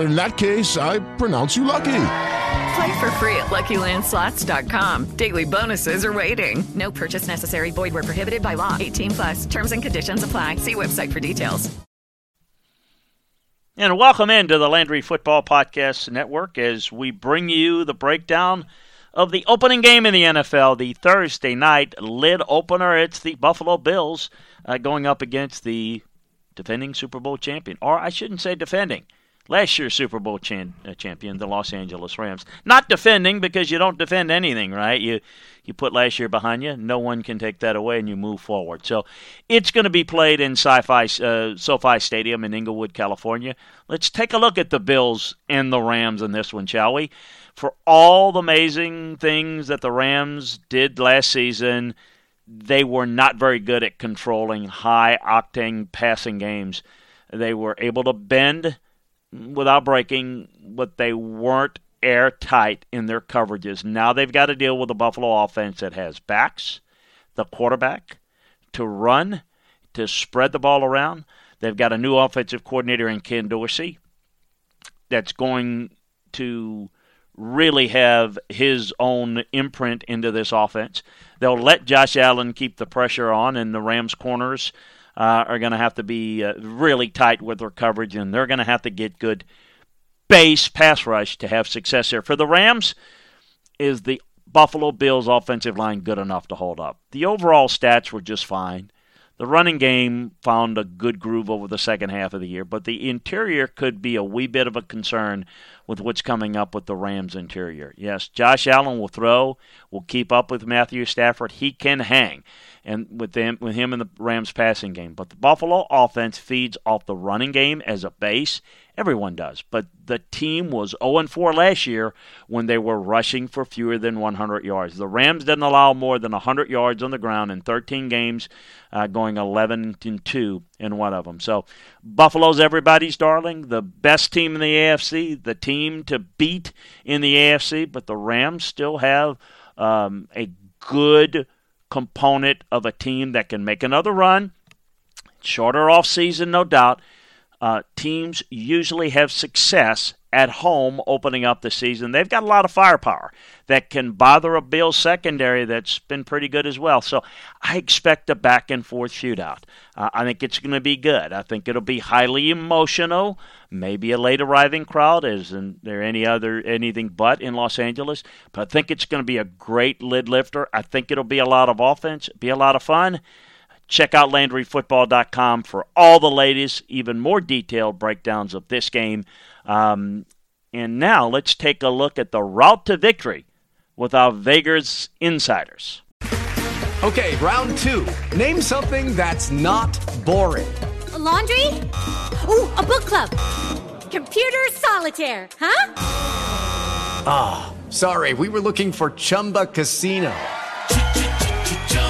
In that case, I pronounce you lucky. Play for free at LuckyLandSlots.com. Daily bonuses are waiting. No purchase necessary. Void where prohibited by law. 18 plus. Terms and conditions apply. See website for details. And welcome into the Landry Football Podcast Network as we bring you the breakdown of the opening game in the NFL, the Thursday night lid opener. It's the Buffalo Bills uh, going up against the defending Super Bowl champion, or I shouldn't say defending last year's Super Bowl chan- uh, champion, the Los Angeles Rams. Not defending because you don't defend anything, right? You you put last year behind you, no one can take that away, and you move forward. So it's going to be played in Sci-Fi uh, SoFi Stadium in Inglewood, California. Let's take a look at the Bills and the Rams in this one, shall we? For all the amazing things that the Rams did last season, they were not very good at controlling high octane passing games. They were able to bend without breaking, but they weren't airtight in their coverages. Now they've got to deal with a Buffalo offense that has backs, the quarterback, to run, to spread the ball around. They've got a new offensive coordinator in Ken Dorsey that's going to really have his own imprint into this offense. They'll let Josh Allen keep the pressure on, and the Rams' corners uh, are going to have to be uh, really tight with their coverage, and they're going to have to get good base pass rush to have success here. For the Rams, is the Buffalo Bills offensive line good enough to hold up? The overall stats were just fine. The running game found a good groove over the second half of the year, but the interior could be a wee bit of a concern with what's coming up with the Rams interior. Yes, Josh Allen will throw, will keep up with Matthew Stafford. He can hang and with them with him in the Rams passing game. But the Buffalo offense feeds off the running game as a base. Everyone does. But the team was 0 4 last year when they were rushing for fewer than 100 yards. The Rams didn't allow more than 100 yards on the ground in 13 games, uh, going 11 2 in one of them. So Buffalo's everybody's darling, the best team in the AFC, the team to beat in the AFC. But the Rams still have um, a good component of a team that can make another run. Shorter off season, no doubt. Uh, teams usually have success at home opening up the season. They've got a lot of firepower that can bother a Bills secondary that's been pretty good as well. So I expect a back and forth shootout. Uh, I think it's going to be good. I think it'll be highly emotional. Maybe a late arriving crowd. Isn't there any other anything but in Los Angeles? But I think it's going to be a great lid lifter. I think it'll be a lot of offense, be a lot of fun. Check out LandryFootball.com for all the latest, even more detailed breakdowns of this game. Um, and now let's take a look at the route to victory with our Vegas insiders. Okay, round two. Name something that's not boring. A laundry? Ooh, a book club. Computer solitaire, huh? Ah, oh, sorry, we were looking for Chumba Casino.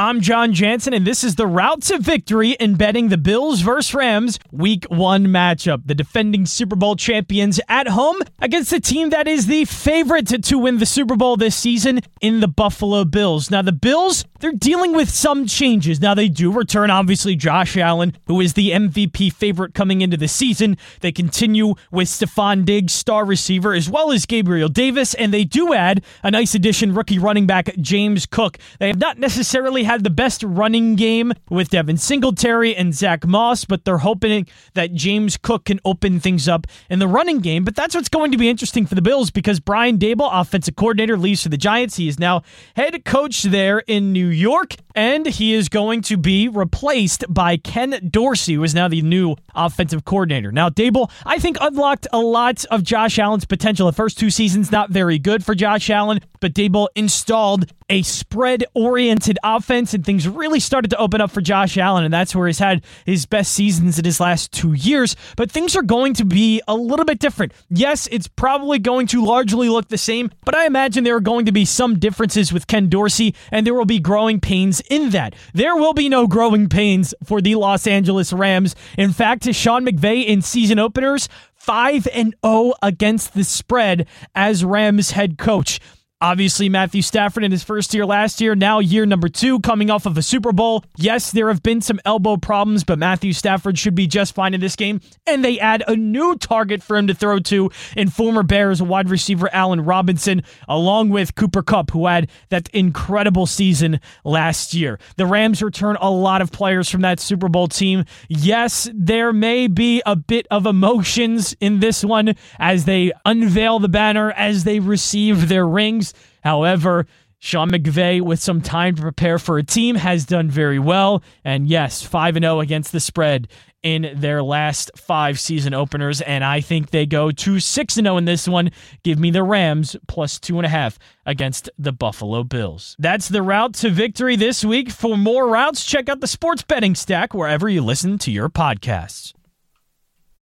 I'm John Jansen, and this is the route to victory in betting the Bills versus Rams Week 1 matchup. The defending Super Bowl champions at home against the team that is the favorite to, to win the Super Bowl this season in the Buffalo Bills. Now, the Bills, they're dealing with some changes. Now, they do return, obviously, Josh Allen, who is the MVP favorite coming into the season. They continue with Stefon Diggs, star receiver, as well as Gabriel Davis, and they do add a nice addition, rookie running back James Cook. They have not necessarily had the best running game with Devin Singletary and Zach Moss, but they're hoping that James Cook can open things up in the running game. But that's what's going to be interesting for the Bills because Brian Daboll, offensive coordinator, leaves for the Giants. He is now head coach there in New York, and he is going to be replaced by Ken Dorsey, who is now the new offensive coordinator. Now, Daboll, I think, unlocked a lot of Josh Allen's potential. The first two seasons, not very good for Josh Allen, but Daboll installed a spread oriented offense and things really started to open up for Josh Allen and that's where he's had his best seasons in his last 2 years but things are going to be a little bit different. Yes, it's probably going to largely look the same, but I imagine there are going to be some differences with Ken Dorsey and there will be growing pains in that. There will be no growing pains for the Los Angeles Rams. In fact, Sean McVay in season openers 5 and 0 against the spread as Rams head coach. Obviously, Matthew Stafford in his first year last year, now year number two, coming off of a Super Bowl. Yes, there have been some elbow problems, but Matthew Stafford should be just fine in this game. And they add a new target for him to throw to in former Bears wide receiver Allen Robinson, along with Cooper Kupp, who had that incredible season last year. The Rams return a lot of players from that Super Bowl team. Yes, there may be a bit of emotions in this one as they unveil the banner, as they receive their rings. However, Sean McVay, with some time to prepare for a team, has done very well. And yes, 5 0 against the spread in their last five season openers. And I think they go to 6 0 in this one. Give me the Rams plus two and a half against the Buffalo Bills. That's the route to victory this week. For more routes, check out the sports betting stack wherever you listen to your podcasts.